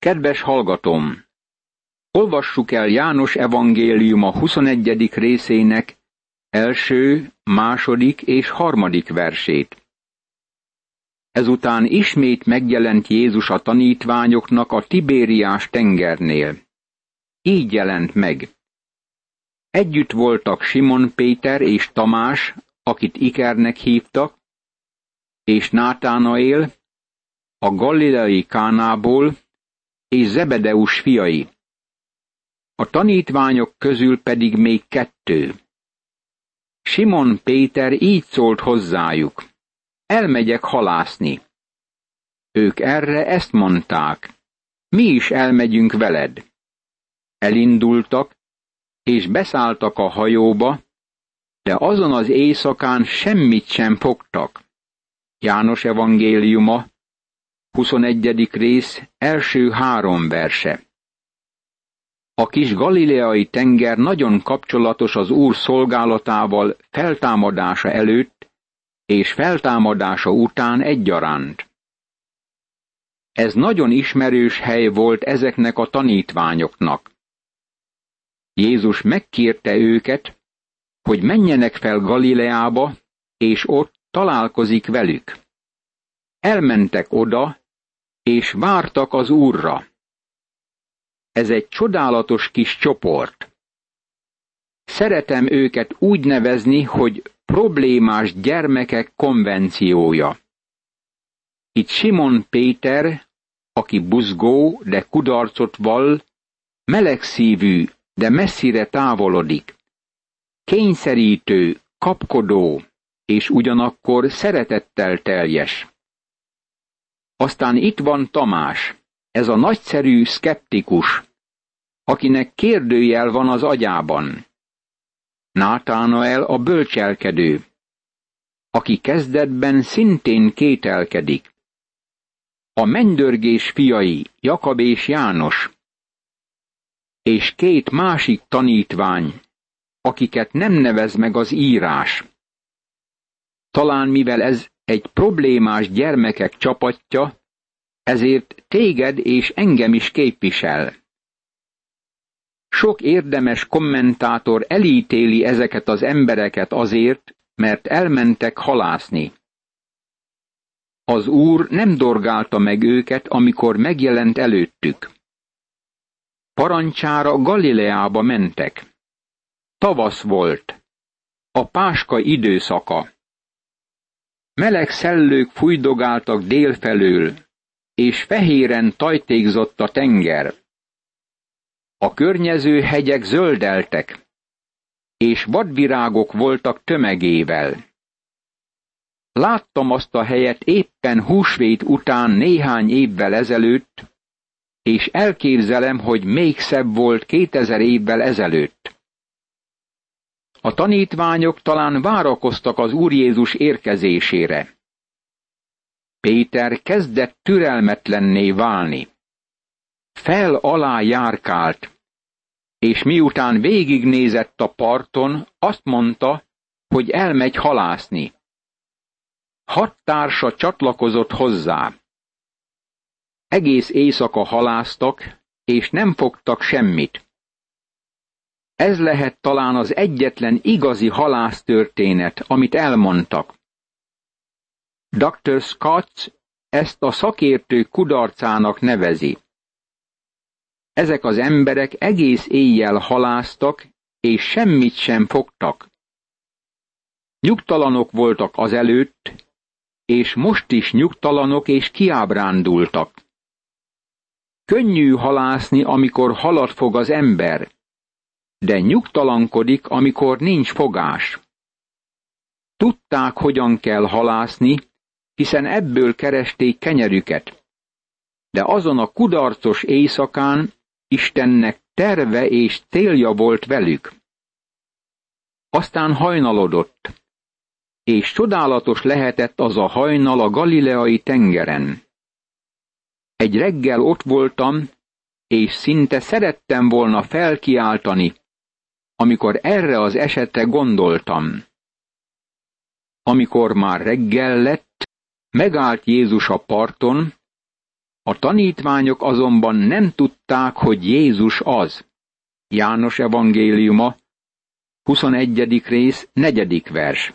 Kedves hallgatom! Olvassuk el János evangélium a 21. részének első, második és harmadik versét. Ezután ismét megjelent Jézus a tanítványoknak a Tibériás tengernél. Így jelent meg. Együtt voltak Simon Péter és Tamás, akit Ikernek hívtak, és Nátánaél, a galileai Kánából, és Zebedeus fiai. A tanítványok közül pedig még kettő. Simon Péter így szólt hozzájuk. Elmegyek halászni. Ők erre ezt mondták. Mi is elmegyünk veled. Elindultak, és beszálltak a hajóba, de azon az éjszakán semmit sem fogtak. János evangéliuma, 21. rész, első három verse. A kis galileai tenger nagyon kapcsolatos az Úr szolgálatával feltámadása előtt és feltámadása után egyaránt. Ez nagyon ismerős hely volt ezeknek a tanítványoknak. Jézus megkérte őket, hogy menjenek fel Galileába, és ott találkozik velük. Elmentek oda, és vártak az Úrra. Ez egy csodálatos kis csoport. Szeretem őket úgy nevezni, hogy problémás gyermekek konvenciója. Itt Simon Péter, aki buzgó, de kudarcot vall, melegszívű, de messzire távolodik. Kényszerítő, kapkodó, és ugyanakkor szeretettel teljes. Aztán itt van Tamás, ez a nagyszerű szkeptikus, akinek kérdőjel van az agyában. Nátánael a bölcselkedő, aki kezdetben szintén kételkedik. A mennydörgés fiai, Jakab és János, és két másik tanítvány, akiket nem nevez meg az írás. Talán mivel ez egy problémás gyermekek csapatja, ezért téged és engem is képvisel. Sok érdemes kommentátor elítéli ezeket az embereket azért, mert elmentek halászni. Az úr nem dorgálta meg őket, amikor megjelent előttük. Parancsára Galileába mentek. Tavasz volt. A páska időszaka. Meleg szellők fújdogáltak délfelől, és fehéren tajtékzott a tenger. A környező hegyek zöldeltek, és vadvirágok voltak tömegével. Láttam azt a helyet éppen húsvét után néhány évvel ezelőtt, és elképzelem, hogy még szebb volt kétezer évvel ezelőtt. A tanítványok talán várakoztak az Úr Jézus érkezésére. Péter kezdett türelmetlenné válni. Fel alá járkált, és miután végignézett a parton, azt mondta, hogy elmegy halászni. Hat társa csatlakozott hozzá. Egész éjszaka haláztak, és nem fogtak semmit. Ez lehet talán az egyetlen igazi halásztörténet, amit elmondtak. Dr. Scott ezt a szakértő kudarcának nevezi. Ezek az emberek egész éjjel haláztak, és semmit sem fogtak. Nyugtalanok voltak azelőtt, és most is nyugtalanok és kiábrándultak. Könnyű halászni, amikor halat fog az ember, de nyugtalankodik, amikor nincs fogás. Tudták, hogyan kell halászni, hiszen ebből keresték kenyerüket. De azon a kudarcos éjszakán Istennek terve és célja volt velük. Aztán hajnalodott, és csodálatos lehetett az a hajnal a galileai tengeren. Egy reggel ott voltam, és szinte szerettem volna felkiáltani, amikor erre az esetre gondoltam. Amikor már reggel lett, Megállt Jézus a parton, A tanítványok azonban nem tudták, hogy Jézus az. János evangéliuma, 21. rész, 4. vers.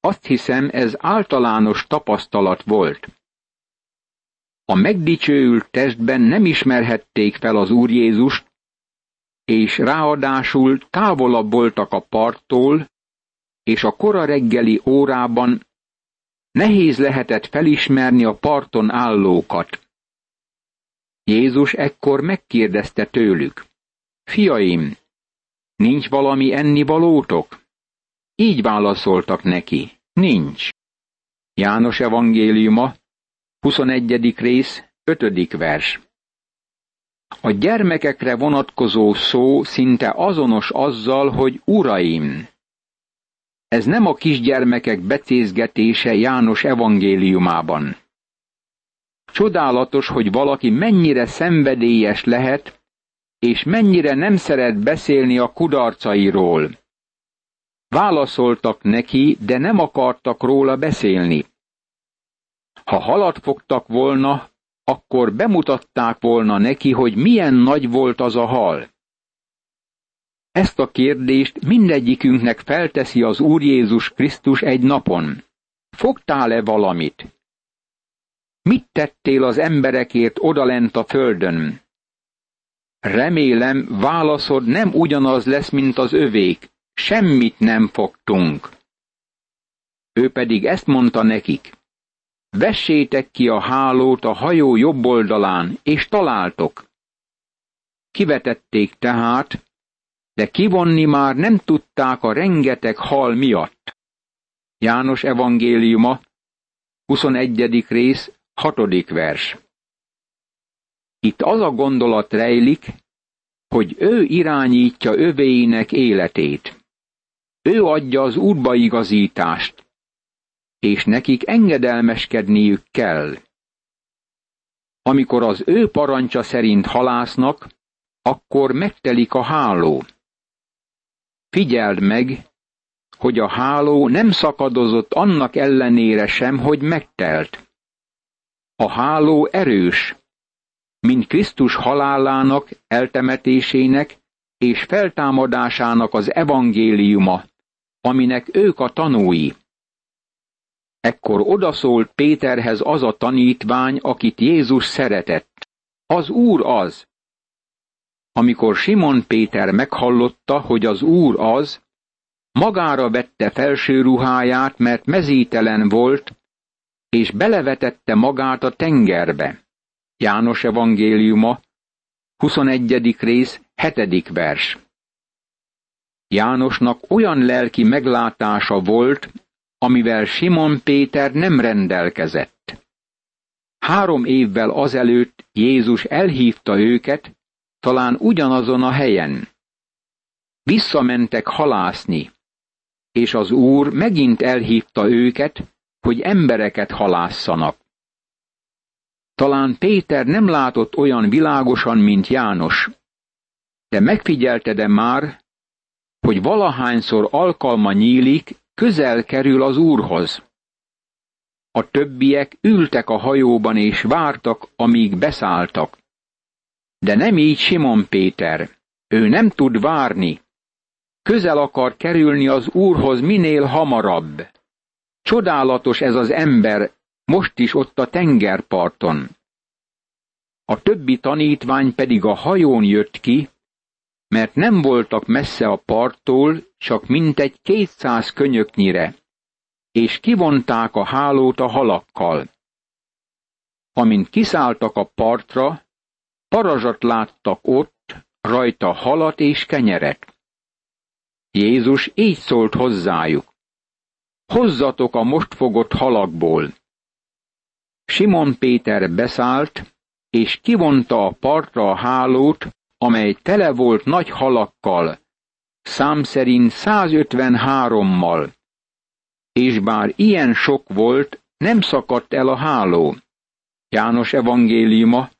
Azt hiszem, ez általános tapasztalat volt. A megdicsőült testben nem ismerhették fel az Úr Jézust, és ráadásul távolabb voltak a parttól, és a kora reggeli órában nehéz lehetett felismerni a parton állókat. Jézus ekkor megkérdezte tőlük, Fiaim, nincs valami ennivalótok? Így válaszoltak neki, nincs. János evangéliuma, 21. rész, 5. vers. A gyermekekre vonatkozó szó szinte azonos azzal, hogy uraim. Ez nem a kisgyermekek becézgetése János evangéliumában. Csodálatos, hogy valaki mennyire szenvedélyes lehet, és mennyire nem szeret beszélni a kudarcairól. Válaszoltak neki, de nem akartak róla beszélni. Ha halat fogtak volna, akkor bemutatták volna neki, hogy milyen nagy volt az a hal. Ezt a kérdést mindegyikünknek felteszi az Úr Jézus Krisztus egy napon. Fogtál-e valamit? Mit tettél az emberekért odalent a földön? Remélem, válaszod nem ugyanaz lesz, mint az övék. Semmit nem fogtunk. Ő pedig ezt mondta nekik. Vessétek ki a hálót a hajó jobb oldalán, és találtok. Kivetették tehát, de kivonni már nem tudták a rengeteg hal miatt. János evangéliuma, 21. rész, 6. vers. Itt az a gondolat rejlik, hogy ő irányítja övéinek életét. Ő adja az útbaigazítást, és nekik engedelmeskedniük kell. Amikor az ő parancsa szerint halásznak, akkor megtelik a háló. Figyeld meg, hogy a háló nem szakadozott annak ellenére sem, hogy megtelt. A háló erős, mint Krisztus halálának, eltemetésének és feltámadásának az evangéliuma, aminek ők a tanúi. Ekkor odaszólt Péterhez az a tanítvány, akit Jézus szeretett. Az Úr az. Amikor Simon Péter meghallotta, hogy az Úr az, magára vette felső ruháját, mert mezítelen volt, és belevetette magát a tengerbe. János evangéliuma, 21. rész, 7. vers. Jánosnak olyan lelki meglátása volt, amivel Simon Péter nem rendelkezett. Három évvel azelőtt Jézus elhívta őket, talán ugyanazon a helyen. Visszamentek halászni, és az Úr megint elhívta őket, hogy embereket halásszanak. Talán Péter nem látott olyan világosan, mint János, de megfigyelted-e már, hogy valahányszor alkalma nyílik, közel kerül az Úrhoz. A többiek ültek a hajóban és vártak, amíg beszálltak. De nem így Simon Péter. Ő nem tud várni. Közel akar kerülni az Úrhoz minél hamarabb. Csodálatos ez az ember, most is ott a tengerparton. A többi tanítvány pedig a hajón jött ki, mert nem voltak messze a parttól, csak mintegy kétszáz könyöknyire, és kivonták a hálót a halakkal. Amint kiszálltak a partra, parazsat láttak ott, rajta halat és kenyeret. Jézus így szólt hozzájuk. Hozzatok a most fogott halakból. Simon Péter beszállt, és kivonta a partra a hálót, amely tele volt nagy halakkal, szám szerint 153-mal, és bár ilyen sok volt, nem szakadt el a háló. János evangéliuma,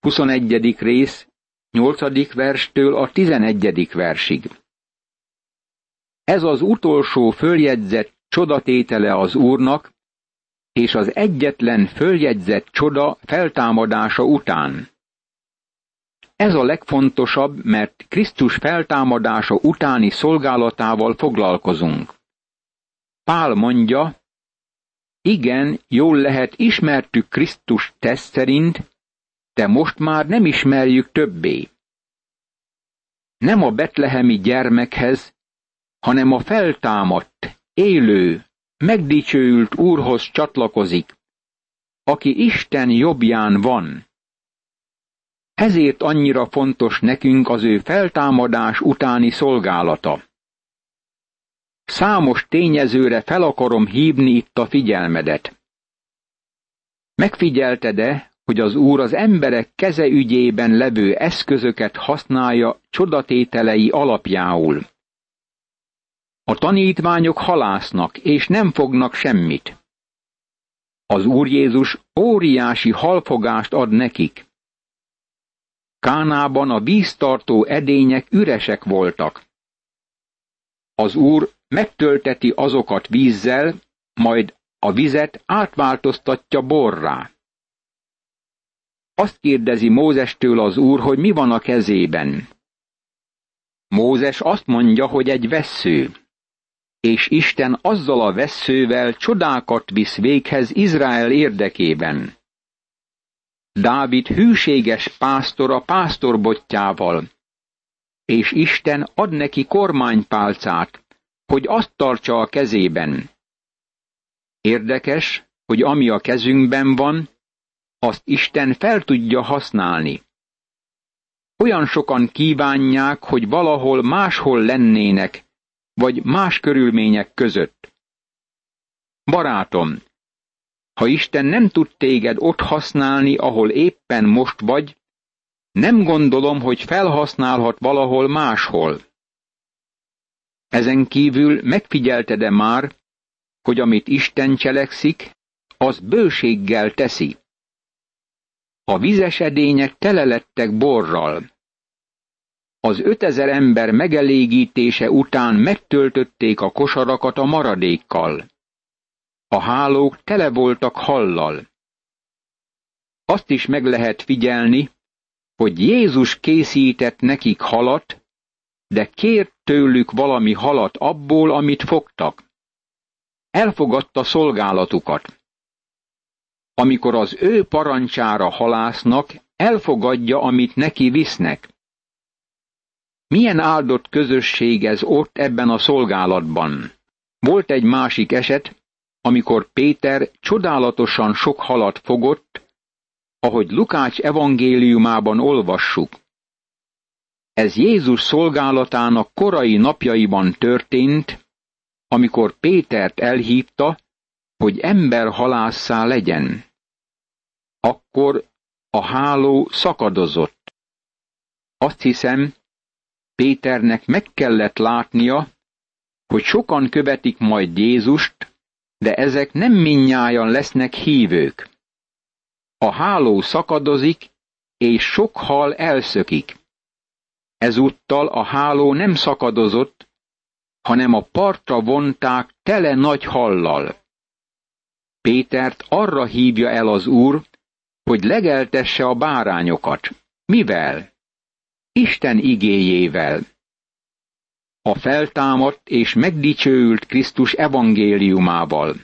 21. rész, 8. verstől a 11. versig. Ez az utolsó följegyzett csodatétele az Úrnak, és az egyetlen följegyzett csoda feltámadása után. Ez a legfontosabb, mert Krisztus feltámadása utáni szolgálatával foglalkozunk. Pál mondja, igen, jól lehet ismertük Krisztus tesz szerint, de most már nem ismerjük többé. Nem a betlehemi gyermekhez, hanem a feltámadt, élő, megdicsőült Úrhoz csatlakozik, aki Isten jobbján van. Ezért annyira fontos nekünk az ő feltámadás utáni szolgálata. Számos tényezőre fel akarom hívni itt a figyelmedet. Megfigyelted-e, hogy az Úr az emberek keze ügyében levő eszközöket használja csodatételei alapjául? A tanítványok halásznak, és nem fognak semmit. Az Úr Jézus óriási halfogást ad nekik. Kánában a víztartó edények üresek voltak. Az Úr megtölteti azokat vízzel, majd a vizet átváltoztatja borrá. Azt kérdezi Mózestől az Úr, hogy mi van a kezében. Mózes azt mondja, hogy egy vessző és Isten azzal a vesszővel csodákat visz véghez Izrael érdekében. Dávid hűséges pásztor a pásztorbottyával, és Isten ad neki kormánypálcát, hogy azt tartsa a kezében. Érdekes, hogy ami a kezünkben van, azt Isten fel tudja használni. Olyan sokan kívánják, hogy valahol máshol lennének, vagy más körülmények között. Barátom, ha Isten nem tud téged ott használni, ahol éppen most vagy, nem gondolom, hogy felhasználhat valahol máshol. Ezen kívül megfigyelted-e már, hogy amit Isten cselekszik, az bőséggel teszi. A vizesedények tele lettek borral. Az ötezer ember megelégítése után megtöltötték a kosarakat a maradékkal. A hálók tele voltak hallal. Azt is meg lehet figyelni, hogy Jézus készített nekik halat, de kért tőlük valami halat abból, amit fogtak. Elfogadta szolgálatukat. Amikor az ő parancsára halásznak, elfogadja, amit neki visznek. Milyen áldott közösség ez ott ebben a szolgálatban? Volt egy másik eset, amikor Péter csodálatosan sok halat fogott, ahogy Lukács evangéliumában olvassuk. Ez Jézus szolgálatának korai napjaiban történt, amikor Pétert elhívta, hogy ember halásszá legyen. Akkor a háló szakadozott. Azt hiszem, Péternek meg kellett látnia, hogy sokan követik majd Jézust, de ezek nem minnyájan lesznek hívők. A háló szakadozik, és sok hal elszökik. Ezúttal a háló nem szakadozott, hanem a partra vonták tele nagy hallal. Pétert arra hívja el az úr, hogy legeltesse a bárányokat. Mivel? Isten igéjével. A feltámadt és megdicsőült Krisztus evangéliumával.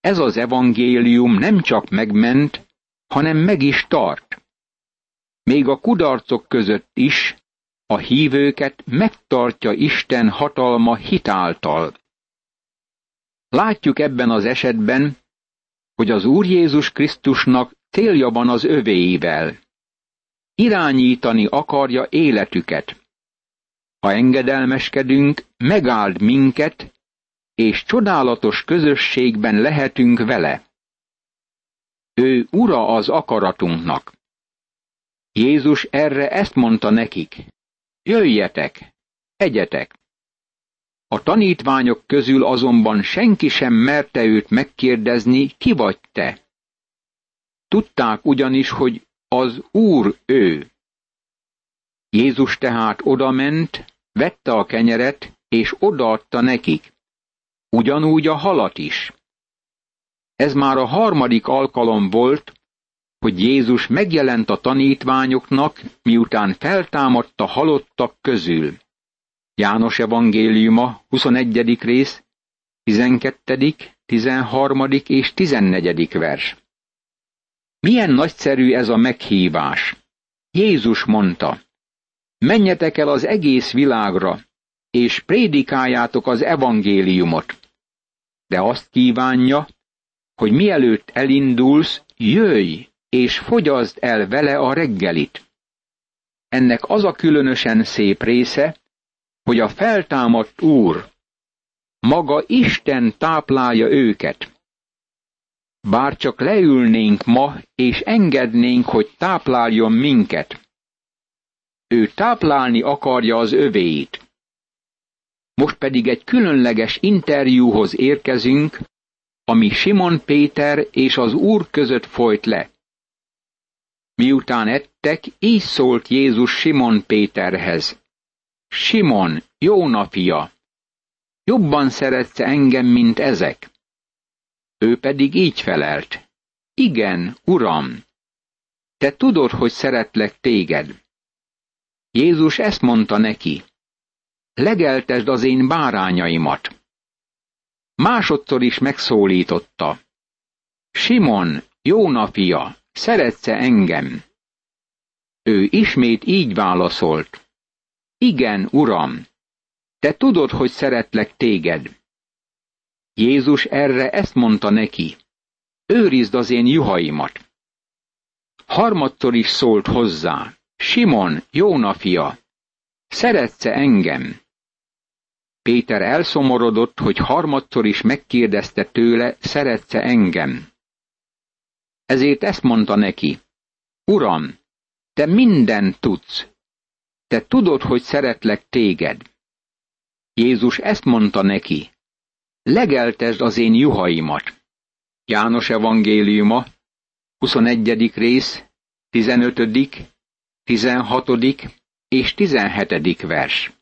Ez az evangélium nem csak megment, hanem meg is tart. Még a kudarcok között is a hívőket megtartja Isten hatalma hitáltal. Látjuk ebben az esetben, hogy az Úr Jézus Krisztusnak célja van az övéivel irányítani akarja életüket. Ha engedelmeskedünk, megáld minket, és csodálatos közösségben lehetünk vele. Ő ura az akaratunknak. Jézus erre ezt mondta nekik. Jöjjetek, egyetek. A tanítványok közül azonban senki sem merte őt megkérdezni, ki vagy te. Tudták ugyanis, hogy az Úr ő. Jézus tehát odament, vette a kenyeret, és odaadta nekik. Ugyanúgy a halat is. Ez már a harmadik alkalom volt, hogy Jézus megjelent a tanítványoknak, miután feltámadt a halottak közül. János evangéliuma, 21. rész, 12., 13. és 14. vers. Milyen nagyszerű ez a meghívás! Jézus mondta, menjetek el az egész világra, és prédikáljátok az evangéliumot. De azt kívánja, hogy mielőtt elindulsz, jöjj, és fogyaszd el vele a reggelit. Ennek az a különösen szép része, hogy a feltámadt Úr, maga Isten táplálja őket. Bár csak leülnénk ma, és engednénk, hogy tápláljon minket. Ő táplálni akarja az övéit. Most pedig egy különleges interjúhoz érkezünk, ami Simon Péter és az Úr között folyt le. Miután ettek, így szólt Jézus Simon Péterhez. Simon, Jóna fia, jobban szeretsz engem, mint ezek? Ő pedig így felelt. Igen, uram, te tudod, hogy szeretlek téged. Jézus ezt mondta neki. Legeltesd az én bárányaimat. Másodszor is megszólította. Simon, Jóna fia, szeretsz engem? Ő ismét így válaszolt. Igen, uram, te tudod, hogy szeretlek téged. Jézus erre ezt mondta neki. Őrizd az én juhaimat. Harmadszor is szólt hozzá. Simon, Jóna fia, szeretsz engem? Péter elszomorodott, hogy harmadszor is megkérdezte tőle, szeretsz engem? Ezért ezt mondta neki. Uram, te mindent tudsz. Te tudod, hogy szeretlek téged. Jézus ezt mondta neki. Legeltesd az én juhaimat. János evangéliuma, 21. rész, 15., 16. és 17. vers.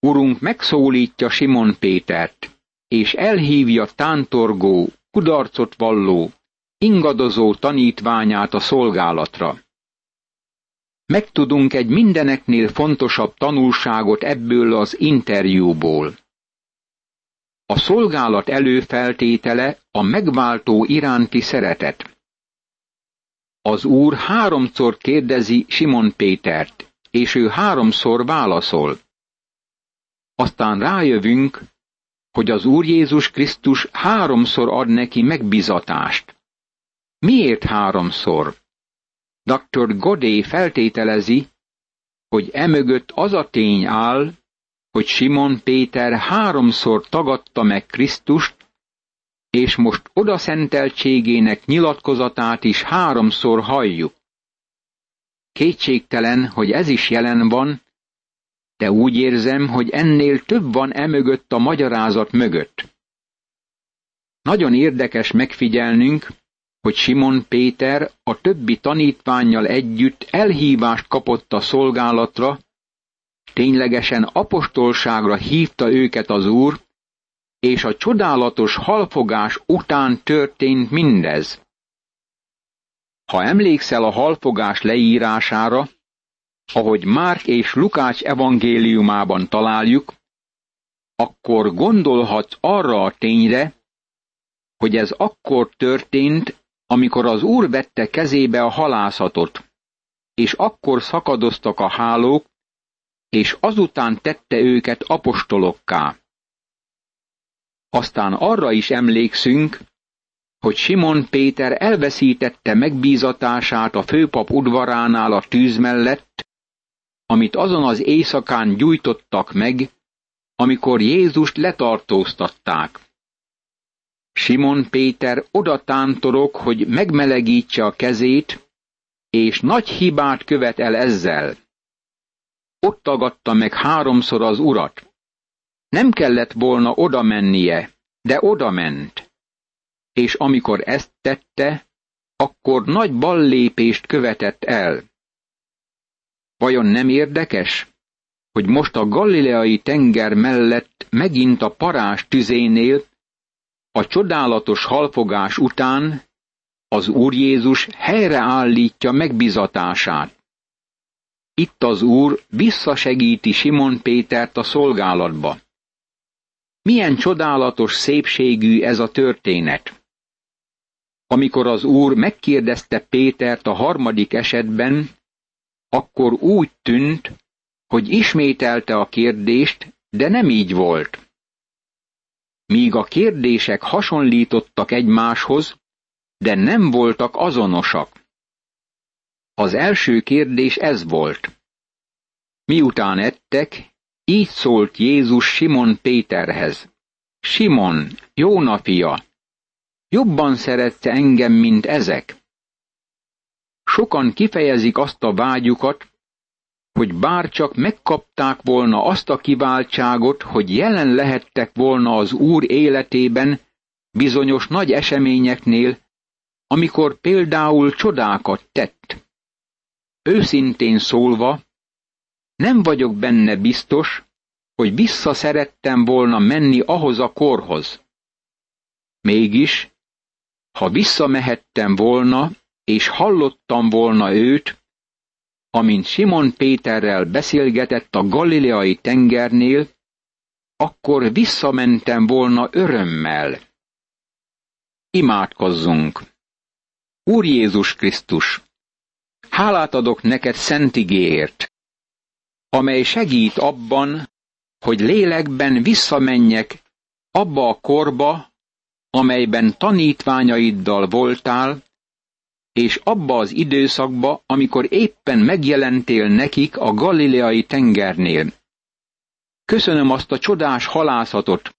Urunk megszólítja Simon Pétert, és elhívja tántorgó, kudarcot valló, ingadozó tanítványát a szolgálatra. Megtudunk egy mindeneknél fontosabb tanulságot ebből az interjúból. A szolgálat előfeltétele a megváltó iránti szeretet. Az úr háromszor kérdezi Simon Pétert, és ő háromszor válaszol. Aztán rájövünk, hogy az Úr Jézus Krisztus háromszor ad neki megbizatást. Miért háromszor? Dr. Godé feltételezi, hogy emögött az a tény áll, hogy Simon Péter háromszor tagadta meg Krisztust, és most odaszenteltségének nyilatkozatát is háromszor halljuk. Kétségtelen, hogy ez is jelen van, de úgy érzem, hogy ennél több van emögött a magyarázat mögött. Nagyon érdekes megfigyelnünk, hogy Simon Péter a többi tanítványjal együtt elhívást kapott a szolgálatra, ténylegesen apostolságra hívta őket az Úr, és a csodálatos halfogás után történt mindez. Ha emlékszel a halfogás leírására, ahogy Márk és Lukács evangéliumában találjuk, akkor gondolhatsz arra a tényre, hogy ez akkor történt, amikor az úr vette kezébe a halászatot, és akkor szakadoztak a hálók, és azután tette őket apostolokká. Aztán arra is emlékszünk, hogy Simon Péter elveszítette megbízatását a főpap udvaránál a tűz mellett, amit azon az éjszakán gyújtottak meg, amikor Jézust letartóztatták. Simon Péter oda tántorok, hogy megmelegítse a kezét, és nagy hibát követ el ezzel. Ott tagadta meg háromszor az urat. Nem kellett volna oda mennie, de oda ment. És amikor ezt tette, akkor nagy ballépést követett el. Vajon nem érdekes, hogy most a galileai tenger mellett megint a parás tüzénél A csodálatos halfogás után az Úr Jézus helyreállítja megbizatását. Itt az Úr visszasegíti Simon Pétert a szolgálatba. Milyen csodálatos szépségű ez a történet! Amikor az Úr megkérdezte Pétert a harmadik esetben, akkor úgy tűnt, hogy ismételte a kérdést, de nem így volt. Míg a kérdések hasonlítottak egymáshoz, de nem voltak azonosak. Az első kérdés ez volt. Miután ettek, így szólt Jézus Simon Péterhez. Simon, Jóna fia, jobban szeretsz engem, mint ezek? Sokan kifejezik azt a vágyukat, hogy bár csak megkapták volna azt a kiváltságot, hogy jelen lehettek volna az Úr életében bizonyos nagy eseményeknél, amikor például csodákat tett. Őszintén szólva, nem vagyok benne biztos, hogy visszaszerettem volna menni ahhoz a korhoz. Mégis, ha visszamehettem volna, és hallottam volna őt, amint Simon Péterrel beszélgetett a galileai tengernél, akkor visszamentem volna örömmel. Imádkozzunk! Úr Jézus Krisztus, hálát adok neked szentigéért, amely segít abban, hogy lélekben visszamenjek abba a korba, amelyben tanítványaiddal voltál, és abba az időszakba, amikor éppen megjelentél nekik a galileai tengernél. Köszönöm azt a csodás halászatot,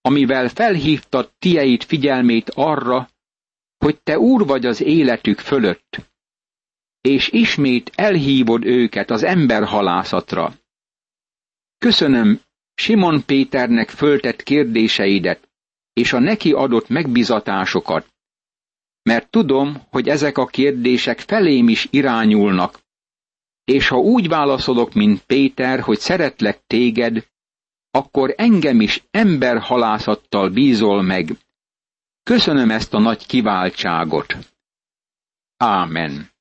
amivel felhívtad tieit figyelmét arra, hogy te úr vagy az életük fölött, és ismét elhívod őket az emberhalászatra. Köszönöm Simon Péternek föltett kérdéseidet, és a neki adott megbizatásokat, mert tudom, hogy ezek a kérdések felém is irányulnak, és ha úgy válaszolok, mint Péter, hogy szeretlek téged, akkor engem is emberhalászattal bízol meg. Köszönöm ezt a nagy kiváltságot. Ámen.